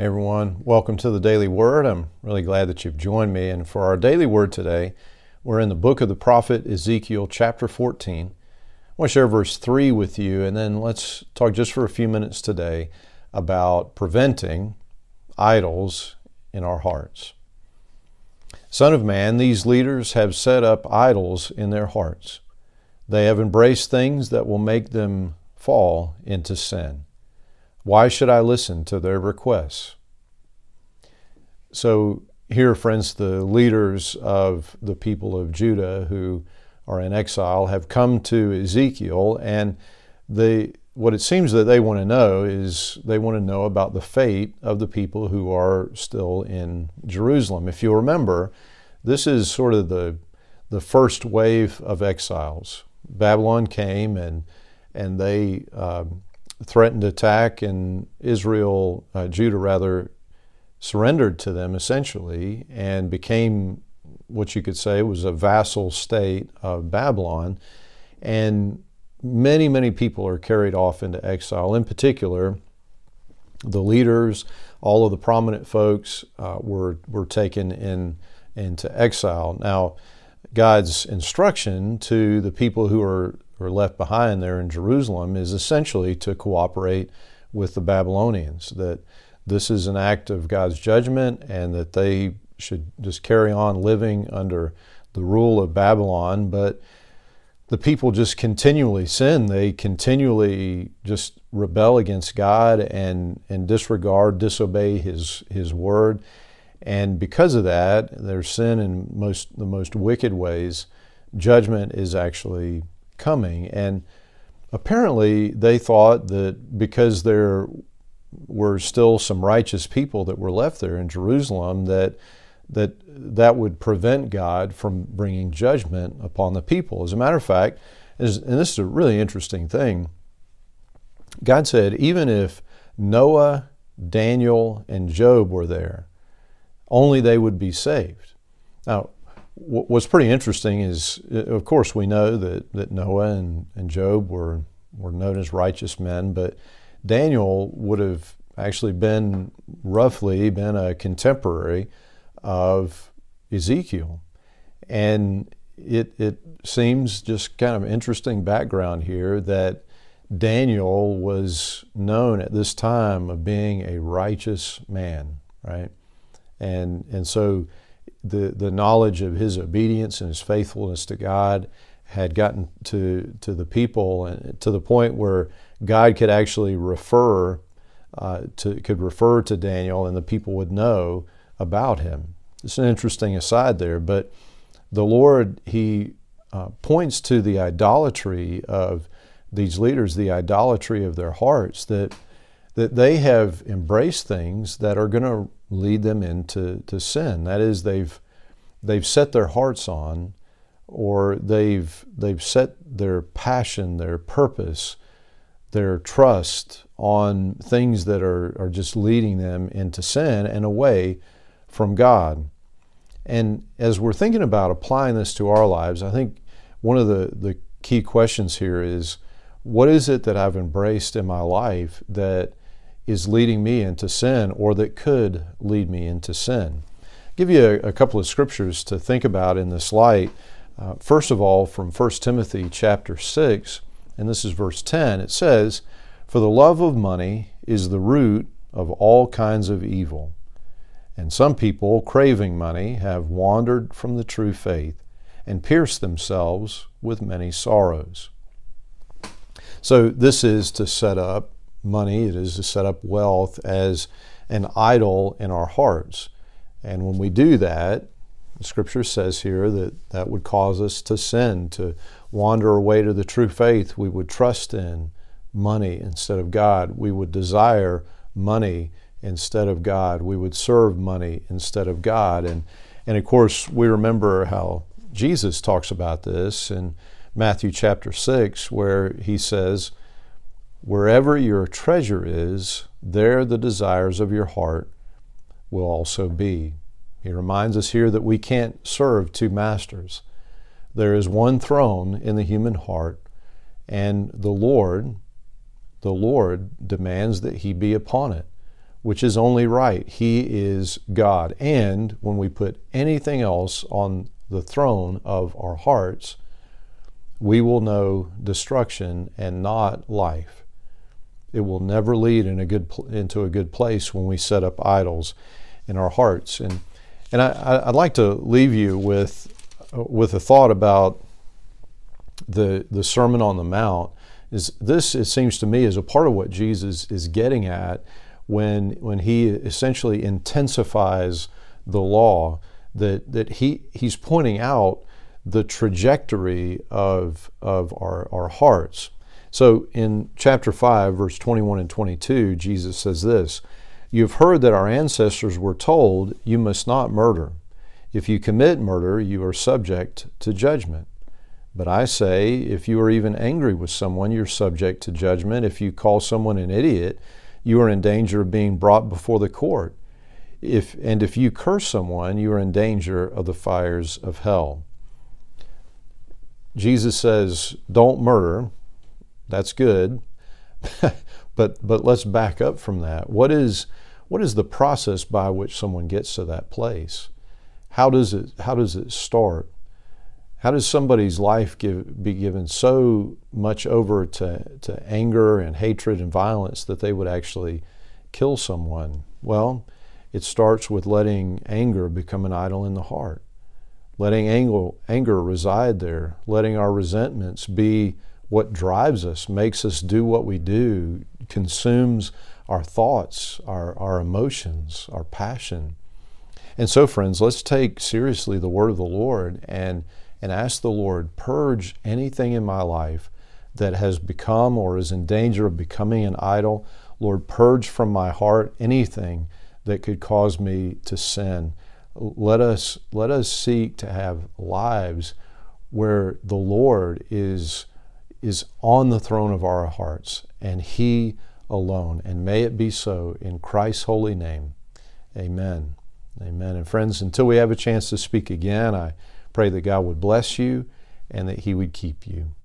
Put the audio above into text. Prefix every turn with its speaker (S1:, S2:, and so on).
S1: Hey everyone, welcome to the Daily Word. I'm really glad that you've joined me. And for our daily word today, we're in the book of the prophet Ezekiel, chapter 14. I want to share verse 3 with you, and then let's talk just for a few minutes today about preventing idols in our hearts. Son of man, these leaders have set up idols in their hearts. They have embraced things that will make them fall into sin. Why should I listen to their requests? So, here, friends, the leaders of the people of Judah who are in exile have come to Ezekiel, and they, what it seems that they want to know is they want to know about the fate of the people who are still in Jerusalem. If you remember, this is sort of the, the first wave of exiles. Babylon came and, and they. Um, threatened attack, and Israel, uh, Judah rather, surrendered to them essentially and became what you could say was a vassal state of Babylon. And many, many people are carried off into exile. In particular, the leaders, all of the prominent folks uh, were, were taken in, into exile. Now, God's instruction to the people who are are left behind there in Jerusalem is essentially to cooperate with the Babylonians, that this is an act of God's judgment and that they should just carry on living under the rule of Babylon. But the people just continually sin. They continually just rebel against God and, and disregard, disobey His, His word. And because of that, their sin in most the most wicked ways, judgment is actually coming. And apparently, they thought that because there were still some righteous people that were left there in Jerusalem, that that that would prevent God from bringing judgment upon the people. As a matter of fact, and this is a really interesting thing, God said, even if Noah, Daniel, and Job were there, only they would be saved. Now, what's pretty interesting is, uh, of course, we know that, that Noah and, and Job were, were known as righteous men, but Daniel would have actually been roughly been a contemporary of Ezekiel. And it, it seems just kind of interesting background here that Daniel was known at this time of being a righteous man, right? And, and so the, the knowledge of his obedience and his faithfulness to God had gotten to, to the people and to the point where God could actually refer uh, to, could refer to Daniel and the people would know about him. It's an interesting aside there, but the Lord, He uh, points to the idolatry of these leaders, the idolatry of their hearts, that, that they have embraced things that are going to lead them into to sin. That is, they've they've set their hearts on, or they've they've set their passion, their purpose, their trust on things that are, are just leading them into sin and away from God. And as we're thinking about applying this to our lives, I think one of the, the key questions here is what is it that I've embraced in my life that is leading me into sin or that could lead me into sin. I'll give you a, a, couple of scriptures to think about in this light. Uh, first of all, from 1 Timothy chapter 6, and this is verse 10, it says, For the love of money is the root of all kinds of evil. And some people, craving money, have wandered from the true faith and pierced themselves with many sorrows. So, this is to set up money, it is to set up wealth as an idol in our hearts. And when we do that, scripture says here that that would cause us to sin, to wander away to the true faith. We would trust in money instead of God. We would desire money instead of God. We would serve money instead of God. And, and of course, we remember how Jesus talks about this in Matthew chapter 6, where he says, Wherever your treasure is, there the desires of your heart will also be. He reminds us here that we can't serve two masters. There is one throne in the human heart, and the Lord, the Lord demands that he be upon it. which is only right. He is God. And when we put anything else on the throne of our hearts, we will know destruction and not life. It will never lead in a good, into a good place when we set up idols in our hearts. And, and I, would like to leave you with, uh, with a thought about the, the Sermon on the Mount. Is this, it seems to me, is a part of what Jesus is getting at when, when he essentially intensifies the law, that, that he, he's pointing out the trajectory of, of our, our hearts. So in chapter 5, verse 21 and 22, Jesus says this You've heard that our ancestors were told, You must not murder. If you commit murder, you are subject to judgment. But I say, if you are even angry with someone, you're subject to judgment. If you call someone an idiot, you are in danger of being brought before the court. If, and if you curse someone, you are in danger of the fires of hell. Jesus says, don't murder. That's good. but, but let's back up from that. What is, what is the process by which someone gets to that place? How does it, how does it start? How does somebody's life give, be given so much over to, to anger and hatred and violence that they would actually kill someone? Well, it starts with letting anger become an idol in the heart, letting anger, anger reside there, letting our resentments be what drives us, makes us do what we do, consumes our thoughts, our, our emotions, our passion. And so, friends, let's take seriously the word of the Lord and and ask the Lord, purge anything in my life that has become or is in danger of becoming an idol. Lord, purge from my heart anything that could cause me to sin. Let us, let us seek to have lives where the Lord is, is on the throne of our hearts and He alone. And may it be so in Christ's holy name. Amen. Amen. And friends, until we have a chance to speak again, I Pray that God would bless you and that He would keep you.